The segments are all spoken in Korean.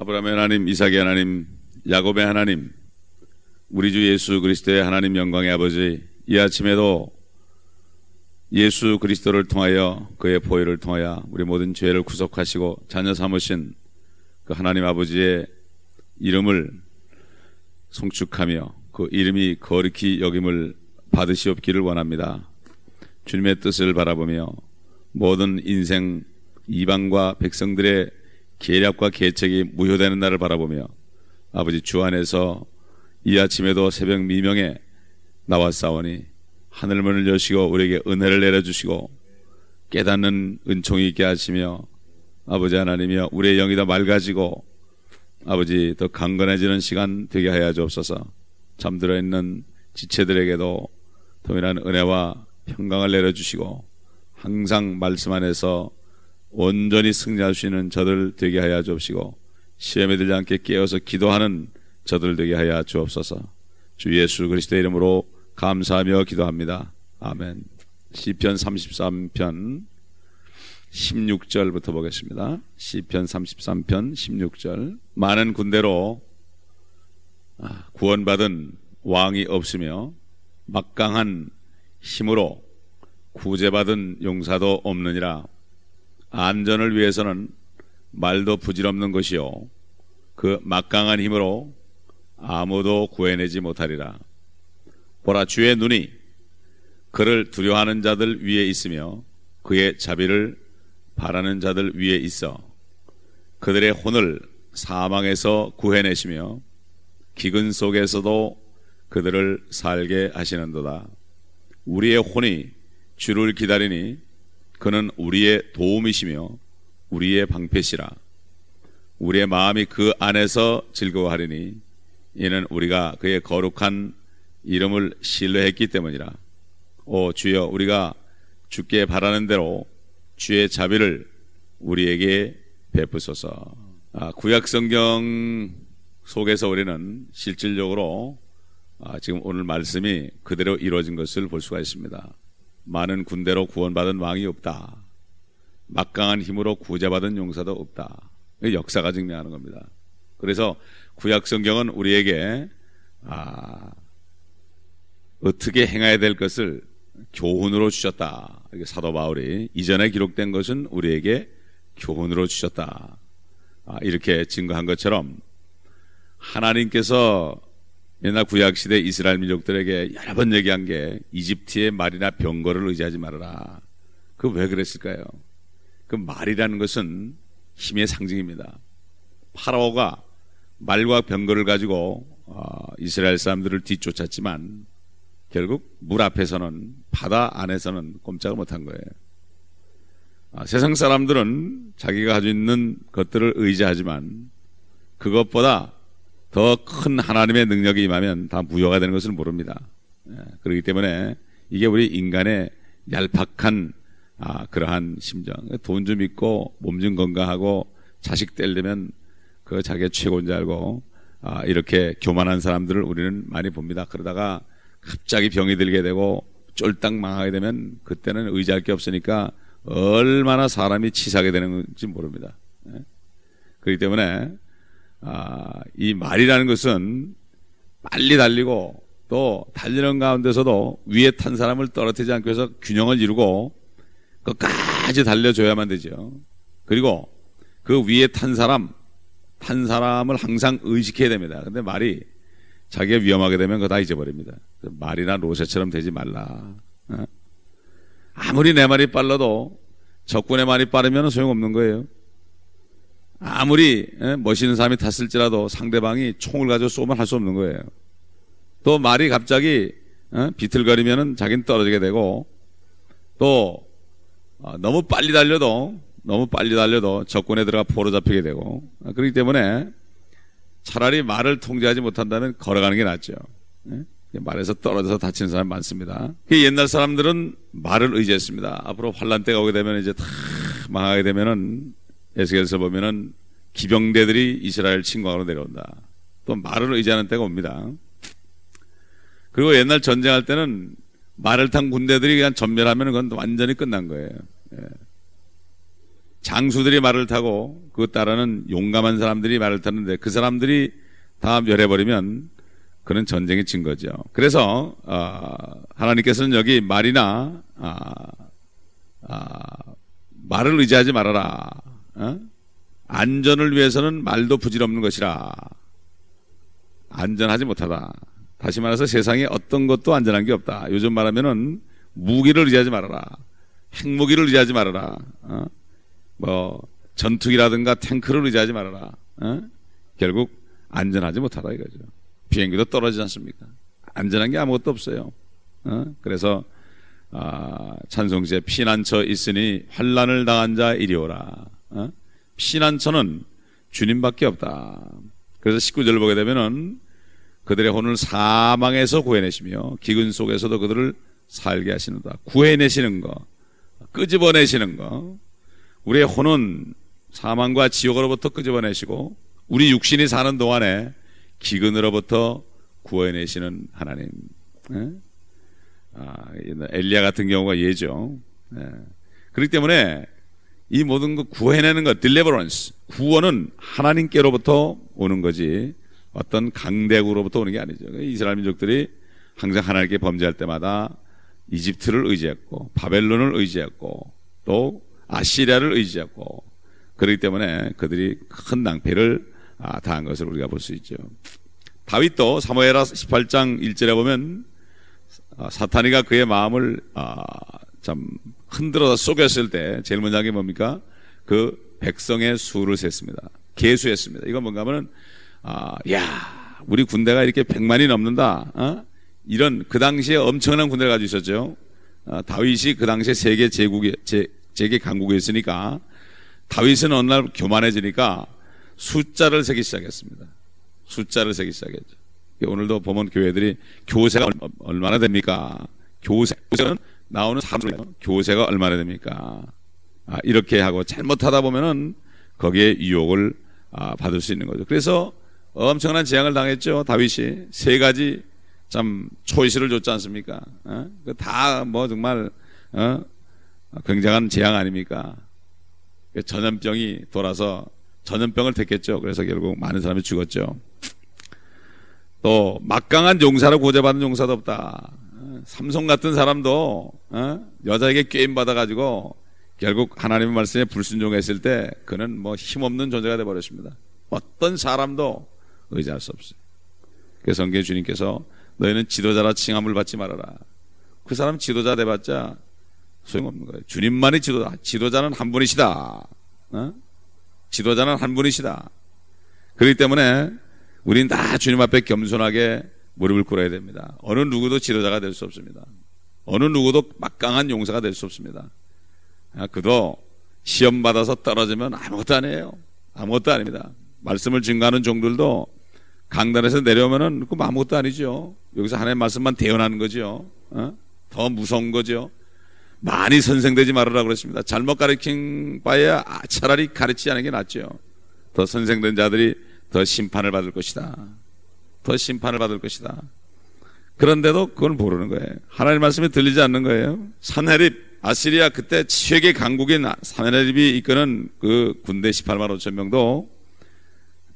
아브라함의 하나님, 이삭의 하나님, 야곱의 하나님, 우리 주 예수 그리스도의 하나님 영광의 아버지, 이 아침에도 예수 그리스도를 통하여 그의 보혈을 통하여 우리 모든 죄를 구속하시고 자녀 삼으신 그 하나님 아버지의 이름을 송축하며 그 이름이 거룩히 여김을 받으시옵기를 원합니다. 주님의 뜻을 바라보며 모든 인생 이방과 백성들의 계략과 계책이 무효되는 날을 바라보며 아버지 주 안에서 이 아침에도 새벽 미명에 나왔사오니 하늘문을 여시고 우리에게 은혜를 내려주시고 깨닫는 은총이 있게 하시며 아버지 하나님이여 우리의 영이 더 맑아지고 아버지 더 강건해지는 시간 되게 하여 주옵소서. 잠들어 있는 지체들에게도 동일한 은혜와 평강을 내려주시고 항상 말씀 안에서 온전히 승리할 수 있는 저들 되게 하여 주옵시고 시험에 들지 않게 깨어서 기도하는 저들 되게 하여 주옵소서 주 예수 그리스도의 이름으로 감사하며 기도합니다. 아멘. 시편 33편 16절부터 보겠습니다. 시편 33편 16절. 많은 군대로 아, 구원받은 왕이 없으며 막강한 힘으로 구제받은 용사도 없느니라. 안전을 위해서는 말도 부질없는 것이요. 그 막강한 힘으로 아무도 구해내지 못하리라. 보라 주의 눈이 그를 두려워하는 자들 위에 있으며 그의 자비를 바라는 자들 위에 있어 그들의 혼을 사망에서 구해내시며 기근 속에서도 그들을 살게 하시는도다. 우리의 혼이 주를 기다리니 그는 우리의 도움이시며 우리의 방패시라. 우리의 마음이 그 안에서 즐거워하리니 이는 우리가 그의 거룩한 이름을 신뢰했기 때문이라. 오 주여 우리가 주께 바라는 대로 주의 자비를 우리에게 베푸소서. 아, 구약 성경 속에서 우리는 실질적으로 아, 지금 오늘 말씀이 그대로 이루어진 것을 볼 수가 있습니다. 많은 군대로 구원받은 왕이 없다. 막강한 힘으로 구제받은 용사도 없다. 역사가 증명하는 겁니다. 그래서 구약 성경은 우리에게 아, 어떻게 행해야 될 것을 교훈으로 주셨다. 이게 사도 바울이 이전에 기록된 것은 우리에게 교훈으로 주셨다. 아, 이렇게 증거한 것처럼 하나님께서 옛날 구약 시대 이스라엘 민족들에게 여러 번 얘기한 게 이집트의 말이나 병거를 의지하지 말아라. 그 왜 그랬을까요? 그 말이라는 것은 힘의 상징입니다. 파라오가 말과 병거를 가지고 어, 이스라엘 사람들을 뒤쫓았지만 결국 물 앞에서는 바다 안에서는 꼼짝을 못한 거예요. 아, 세상 사람들은 자기가 가지고 있는 것들을 의지하지만 그것보다 더 큰 하나님의 능력이 임하면 다 무효가 되는 것을 모릅니다. 예, 그렇기 때문에 이게 우리 인간의 얄팍한 아, 그러한 심정. 돈 좀 있고 몸 좀 건강하고 자식 떼려면 그 자기가 최고인 줄 알고 아, 이렇게 교만한 사람들을 우리는 많이 봅니다. 그러다가 갑자기 병이 들게 되고 쫄딱 망하게 되면 그때는 의지할 게 없으니까 얼마나 사람이 치사하게 되는 건지 모릅니다. 예? 그렇기 때문에 아, 이 말이라는 것은 빨리 달리고 또 달리는 가운데서도 위에 탄 사람을 떨어뜨리지 않기 위해서 균형을 이루고 끝까지 달려줘야만 되죠. 그리고 그 위에 탄 사람, 탄 사람을 항상 의식해야 됩니다. 근데 말이 자기가 위험하게 되면 그거 다 잊어버립니다. 말이나 로세처럼 되지 말라. 어? 아무리 내 말이 빨라도 적군의 말이 빠르면 소용없는 거예요. 아무리 예, 멋있는 사람이 탔을지라도 상대방이 총을 가지고 쏘면 할 수 없는 거예요. 또 말이 갑자기 어, 비틀거리면 자기는 떨어지게 되고 또 어, 너무 빨리 달려도 너무 빨리 달려도 적군에 들어가 포로 잡히게 되고 그렇기 때문에 차라리 말을 통제하지 못한다면 걸어가는 게 낫죠. 예? 말에서 떨어져서 다치는 사람 많습니다. 그 옛날 사람들은 말을 의지했습니다. 앞으로 환란 때가 오게 되면 이제 다 망하게 되면은 에스겔서 보면은 기병대들이 이스라엘 침공하러 내려온다. 또 말을 의지하는 때가 옵니다. 그리고 옛날 전쟁할 때는 말을 탄 군대들이 그냥 전멸하면 그건 완전히 끝난 거예요. 예. 장수들이 말을 타고 그 따르는 용감한 사람들이 말을 타는데 그 사람들이 다 멸해버리면 그는 전쟁이 진 거죠. 그래서 어, 하나님께서는 여기 말이나 아, 아, 말을 의지하지 말아라. 어? 안전을 위해서는 말도 부질없는 것이라. 안전하지 못하다. 다시 말해서 세상에 어떤 것도 안전한 게 없다. 요즘 말하면은 무기를 의지하지 말아라. 핵무기를 의지하지 말아라. 어? 뭐 전투기라든가 탱크를 의지하지 말아라. 어? 결국 안전하지 못하다 이거죠. 비행기도 떨어지지 않습니까? 안전한 게 아무것도 없어요. 어? 그래서 아, 찬송시에 피난처 있으니 환란을 당한 자 이리오라. 어? 피난처는 주님밖에 없다. 그래서 19절을 보게 되면은 그들의 혼을 사망에서 구해내시며 기근 속에서도 그들을 살게 하시는다. 구해내시는 거, 끄집어내시는 거. 우리의 혼은 사망과 지옥으로부터 끄집어내시고 우리 육신이 사는 동안에 기근으로부터 구해내시는 하나님. 예? 아, 엘리야 같은 경우가 예죠. 예. 그렇기 때문에 이 모든 거 구해내는 것, deliverance, 구원은 하나님께로부터 오는 거지 어떤 강대국으로부터 오는 게 아니죠. 이스라엘 민족들이 항상 하나님께 범죄할 때마다 이집트를 의지했고 바벨론을 의지했고 또 아시리아를 의지했고 그렇기 때문에 그들이 큰 낭패를 아, 당한 것을 우리가 볼 수 있죠. 다윗도 사모에라 18장 1절에 보면 아, 사탄이가 그의 마음을 아, 참 흔들어서 속였을 때 제일 먼저 한 게 뭡니까? 그 백성의 수를 셌습니다. 개수했습니다. 이건 뭔가 하면 아, 야, 우리 군대가 이렇게 100만이 넘는다. 어? 이런 그 당시에 엄청난 군대를 가지고 있었죠. 어, 다윗이 그 당시에 세계 제국에 제, 세계 강국에 있으니까 다윗은 어느 날 교만해지니까 숫자를 세기 시작했습니다. 숫자를 세기 시작했죠. 오늘도 보면 교회들이 교세가 얼마나 됩니까? 교세, 교세는 나오는 사람들 교세가 얼마나 됩니까? 아, 이렇게 하고 잘못하다 보면은 거기에 유혹을 아, 받을 수 있는 거죠. 그래서 엄청난 재앙을 당했죠. 다윗이 세 가지 참 초이스를 줬지 않습니까? 어? 그 다뭐 정말 어? 굉장한 재앙 아닙니까? 그 전염병이 돌아서 전염병을 택했죠. 그래서 결국 많은 사람이 죽었죠. 또 막강한 용사로 고제받은 용사도 없다. 어? 삼성 같은 사람도 어? 여자에게 게임 받아가지고 결국 하나님의 말씀에 불순종했을 때 그는 뭐 힘없는 존재가 되어버렸습니다. 어떤 사람도 의지할 수 없어요. 그래서 성경 주님께서 너희는 지도자라 칭함을 받지 말아라. 그 사람 지도자 돼봤자 소용없는 거예요. 주님만이 지도자. 지도자는 한 분이시다. 어? 지도자는 한 분이시다. 그렇기 때문에 우린 다 주님 앞에 겸손하게 무릎을 꿇어야 됩니다. 어느 누구도 지도자가 될 수 없습니다. 어느 누구도 막강한 용사가 될 수 없습니다. 아, 그도 시험 받아서 떨어지면 아무것도 아니에요. 아무것도 아닙니다. 말씀을 증거하는 종들도 강단에서 내려오면은 그 아무것도 아니죠. 여기서 하나님의 말씀만 대연하는 거죠. 어? 더 무서운 거죠. 많이 선생되지 말으라 그랬습니다. 잘못 가르친 바에 차라리 가르치지 않은 게 낫죠. 더 선생된 자들이 더 심판을 받을 것이다. 더 심판을 받을 것이다. 그런데도 그건 모르는 거예요. 하나님 말씀이 들리지 않는 거예요. 산헤립 아시리아 그때 최대 강국인 사메나립이 이끄는 그 군대 18만 5천 명도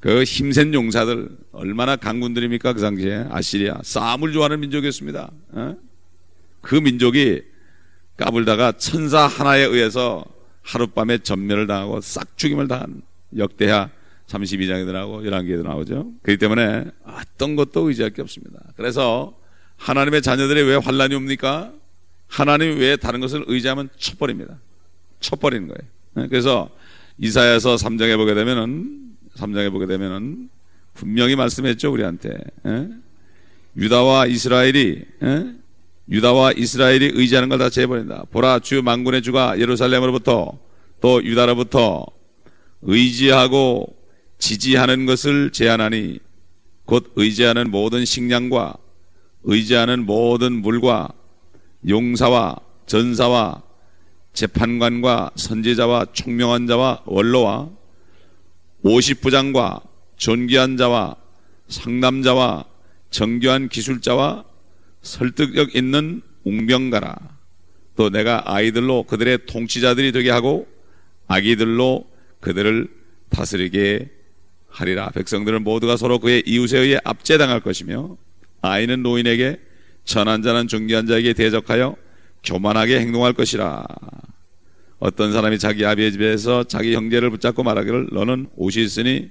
그 힘센 용사들 얼마나 강군들입니까 그 당시에 아시리아 싸움을 좋아하는 민족이었습니다. 어? 그 민족이 까불다가 천사 하나에 의해서 하룻밤에 전멸을 당하고 싹 죽임을 당한 역대하 32장에도 나오고 11개에도 나오죠. 그렇기 때문에 어떤 것도 의지할 게 없습니다. 그래서 하나님의 자녀들이 왜 환란이 옵니까? 하나님 외에 다른 것을 의지하면 쳐버립니다. 쳐버리는 거예요. 네, 그래서 이사야서 3장에 보게 되면은 3장에 보게 되면은 분명히 말씀했죠 우리한테 예? 유다와 이스라엘이 예? 유다와 이스라엘이 의지하는 걸 다 제버린다. 보라 주 만군의 주가 예루살렘으로부터 또 유다로부터 의지하고 지지하는 것을 제한하니 곧 의지하는 모든 식량과 의지하는 모든 물과 용사와 전사와 재판관과 선지자와 총명한 자와 원로와 오십부장과 존귀한 자와 상남자와 정교한 기술자와 설득력 있는 웅병가라. 또 내가 아이들로 그들의 통치자들이 되게 하고 아기들로 그들을 다스리게 하리라. 백성들은 모두가 서로 그의 이웃에 의해 압제당할 것이며 아이는 노인에게 천한 자는 중기한 자에게 대적하여 교만하게 행동할 것이라. 어떤 사람이 자기 아비의 집에서 자기 형제를 붙잡고 말하기를 너는 옷이 있으니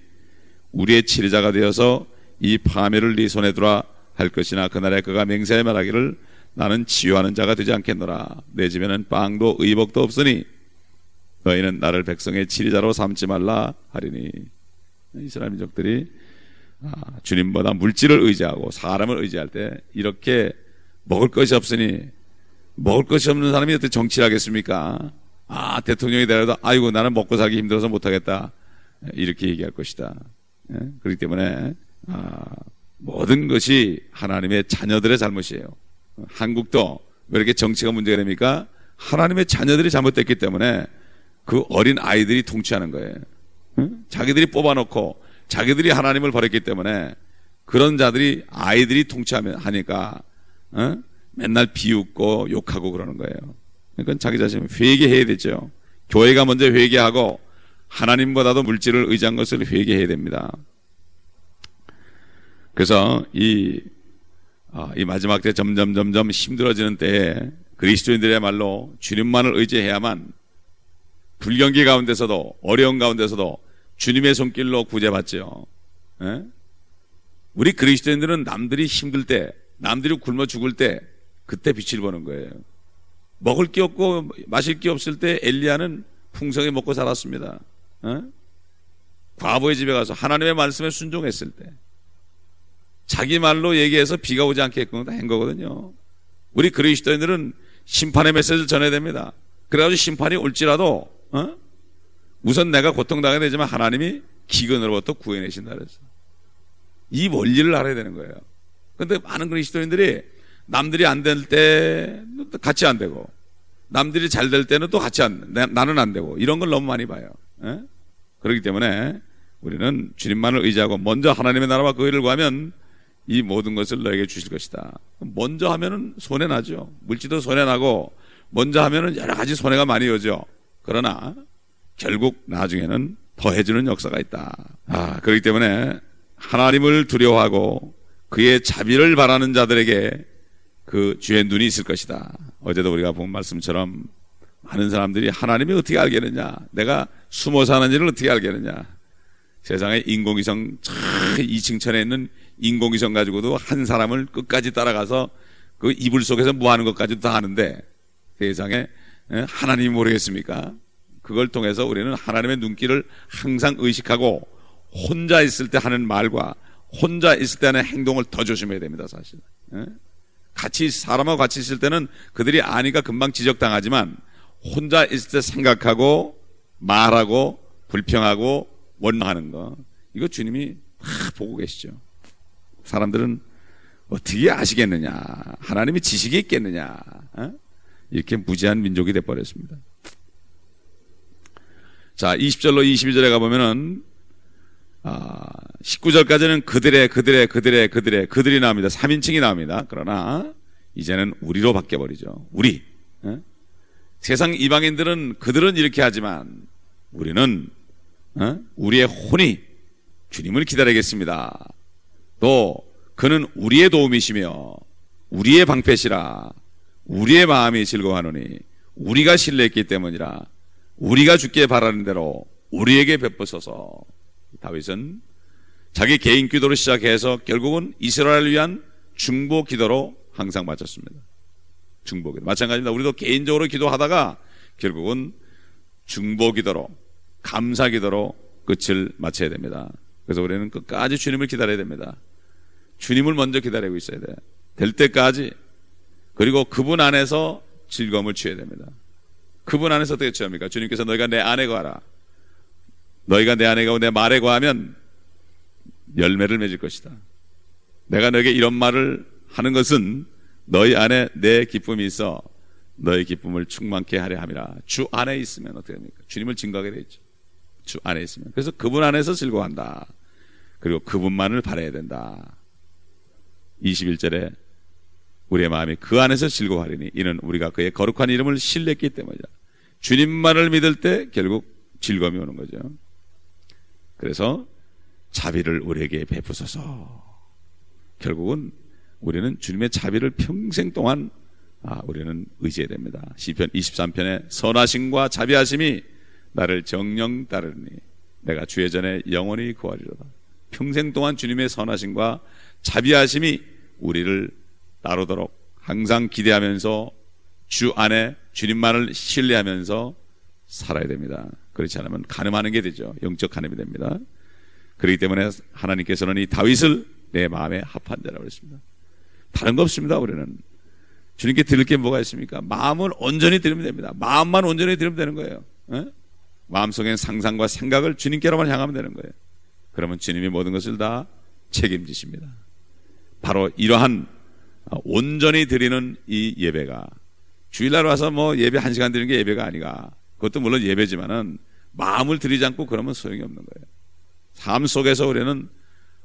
우리의 치리자가 되어서 이 파멸을 네 손에 두라 할 것이나 그날에 그가 맹세해 말하기를 나는 치유하는 자가 되지 않겠노라 내 집에는 빵도 의복도 없으니 너희는 나를 백성의 치리자로 삼지 말라 하리니 이스라엘 민족들이 아, 주님보다 물질을 의지하고 사람을 의지할 때 이렇게 먹을 것이 없으니 먹을 것이 없는 사람이 어떻게 정치를 하겠습니까? 아 대통령이 되라도 아이고 나는 먹고 살기 힘들어서 못하겠다 이렇게 얘기할 것이다. 예? 그렇기 때문에 아, 모든 것이 하나님의 자녀들의 잘못이에요. 한국도 왜 이렇게 정치가 문제가 됩니까? 하나님의 자녀들이 잘못됐기 때문에 그 어린 아이들이 통치하는 거예요. 자기들이 뽑아놓고 자기들이 하나님을 버렸기 때문에 그런 자들이 아이들이 통치하면 하니까 어? 맨날 비웃고 욕하고 그러는 거예요. 그러니까 자기 자신 회개해야 되죠. 교회가 먼저 회개하고 하나님보다도 물질을 의지한 것을 회개해야 됩니다. 그래서 이, 아, 이 마지막 때 점점 점점 힘들어지는 때에 그리스도인들의 말로 주님만을 의지해야만 불경기 가운데서도 어려운 가운데서도 주님의 손길로 구제받죠. 예? 우리 그리스도인들은 남들이 힘들 때, 남들이 굶어 죽을 때 그때 빛을 보는 거예요. 먹을 게 없고 마실 게 없을 때 엘리야는 풍성히 먹고 살았습니다. 어? 과부의 집에 가서 하나님의 말씀에 순종했을 때 자기 말로 얘기해서 비가 오지 않게끔 한 거거든요. 우리 그리스도인들은 심판의 메시지를 전해야 됩니다. 그래가지고 심판이 올지라도 어? 우선 내가 고통당해야 되지만 하나님이 기근으로부터 구해내신다 그랬어. 이 원리를 알아야 되는 거예요. 근데 많은 그리스도인들이 남들이 안 될 때 같이 안 되고 남들이 잘 될 때는 또 같이 안 나는 안 되고 이런 걸 너무 많이 봐요. 에? 그렇기 때문에 우리는 주님만을 의지하고 먼저 하나님의 나라와 그 일을 구하면 이 모든 것을 너에게 주실 것이다. 먼저 하면은 손해 나죠. 물질도 손해 나고 먼저 하면은 여러 가지 손해가 많이 오죠. 그러나 결국 나중에는 더해주는 역사가 있다. 아, 그렇기 때문에 하나님을 두려워하고 그의 자비를 바라는 자들에게 그 주의 눈이 있을 것이다. 어제도 우리가 본 말씀처럼 많은 사람들이 하나님이 어떻게 알겠느냐? 내가 숨어 사는 일을 어떻게 알겠느냐? 세상에 인공위성 저 2층천에 있는 인공위성 가지고도 한 사람을 끝까지 따라가서 그 이불 속에서 뭐 하는 것까지도 다 아는데 세상에 하나님이 모르겠습니까? 그걸 통해서 우리는 하나님의 눈길을 항상 의식하고 혼자 있을 때 하는 말과 혼자 있을 때 하는 행동을 더 조심해야 됩니다, 사실. 같이, 사람하고 같이 있을 때는 그들이 아니까 금방 지적당하지만 혼자 있을 때 생각하고 말하고 불평하고 원망하는 거. 이거 주님이 다 보고 계시죠. 사람들은 어떻게 아시겠느냐? 하나님이 지식이 있겠느냐? 어? 이렇게 무지한 민족이 돼 버렸습니다. 자, 20절로 22절에 가보면은, 아, 19절까지는 그들의, 그들의, 그들의, 그들의, 그들이 나옵니다. 3인칭이 나옵니다. 그러나, 이제는 우리로 바뀌어버리죠. 우리. 어? 세상 이방인들은 그들은 이렇게 하지만, 우리는, 어? 우리의 혼이 주님을 기다리겠습니다. 또, 그는 우리의 도움이시며, 우리의 방패시라, 우리의 마음이 즐거워하노니, 우리가 신뢰했기 때문이라, 우리가 죽게 바라는 대로 우리에게 베푸소서. 다윗은 자기 개인 기도를 시작해서 결국은 이스라엘을 위한 중보 기도로 항상 마쳤습니다. 중보 기도. 마찬가지입니다. 우리도 개인적으로 기도하다가 결국은 중보 기도로, 감사 기도로 끝을 마쳐야 됩니다. 그래서 우리는 끝까지 주님을 기다려야 됩니다. 주님을 먼저 기다리고 있어야 돼. 될 때까지. 그리고 그분 안에서 즐거움을 취해야 됩니다. 그분 안에서 어떻게 취합니까? 주님께서 너희가 내 안에 거하라. 너희가 내 안에 가고 내 말에 거하면 열매를 맺을 것이다. 내가 너에게 이런 말을 하는 것은 너희 안에 내 기쁨이 있어 너희 기쁨을 충만케 하려 함이라. 주 안에 있으면 어떻게 됩니까? 주님을 증거하게 되죠. 주 안에 있으면. 그래서 그분 안에서 즐거워한다. 그리고 그분만을 바라야 된다. 21절에 우리의 마음이 그 안에서 즐거워하리니 이는 우리가 그의 거룩한 이름을 신뢰했기 때문이다. 주님만을 믿을 때 결국 즐거움이 오는 거죠. 그래서 자비를 우리에게 베푸소서. 결국은 우리는 주님의 자비를 평생 동안 아, 우리는 의지해야 됩니다. 시편 23편에 선하심과 자비하심이 나를 정령 따르니 내가 주의 전에 영원히 구하리로다. 평생 동안 주님의 선하심과 자비하심이 우리를 따르도록 항상 기대하면서 주 안에 주님만을 신뢰하면서 살아야 됩니다. 그렇지 않으면 가늠하는 게 되죠. 영적 가늠이 됩니다. 그렇기 때문에 하나님께서는 이 다윗을 내 마음에 합한 자라고 했습니다. 다른 거 없습니다. 우리는 주님께 드릴 게 뭐가 있습니까? 마음을 온전히 드리면 됩니다. 마음만 온전히 드리면 되는 거예요. 에? 마음속에 상상과 생각을 주님께로만 향하면 되는 거예요. 그러면 주님이 모든 것을 다 책임지십니다. 바로 이러한 온전히 드리는 이 예배가 주일날 와서 뭐 예배 한 시간 드리는 게 예배가 아니가. 그것도 물론 예배지만은 마음을 들이지 않고 그러면 소용이 없는 거예요. 삶 속에서 우리는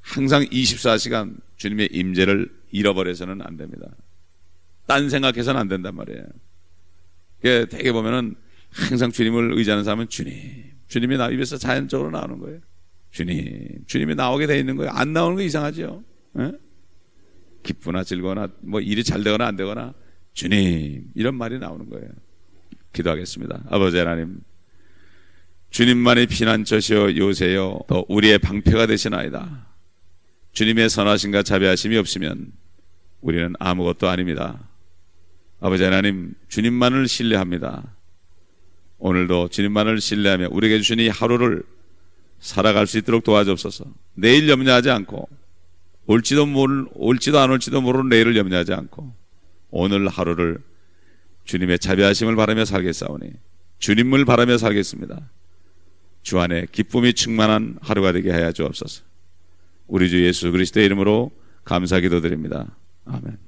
항상 24시간 주님의 임재를 잃어버려서는 안 됩니다. 딴 생각해서는 안 된단 말이에요. 되게 보면은 항상 주님을 의지하는 사람은 주님, 주님이 나 입에서 자연적으로 나오는 거예요. 주님, 주님이 나오게 돼 있는 거예요. 안 나오는 거 이상하죠. 에? 기쁘나 즐거거나 뭐 일이 잘 되거나 안 되거나 주님 이런 말이 나오는 거예요. 기도하겠습니다. 아버지 하나님, 주님만의 피난처시여 요새여 더 우리의 방패가 되시나이다. 주님의 선하심과 자비하심이 없으면 우리는 아무것도 아닙니다. 아버지 하나님, 주님만을 신뢰합니다. 오늘도 주님만을 신뢰하며 우리에게 주신 이 하루를 살아갈 수 있도록 도와주옵소서. 내일 염려하지 않고 올지도 모를 올지도 안 올지도 모르는 내일을 염려하지 않고 오늘 하루를 주님의 자비하심을 바라며 살겠사오니 주님을 바라며 살겠습니다. 주 안에 기쁨이 충만한 하루가 되게 하여 주옵소서. 우리 주 예수 그리스도의 이름으로 감사 기도 드립니다. 아멘.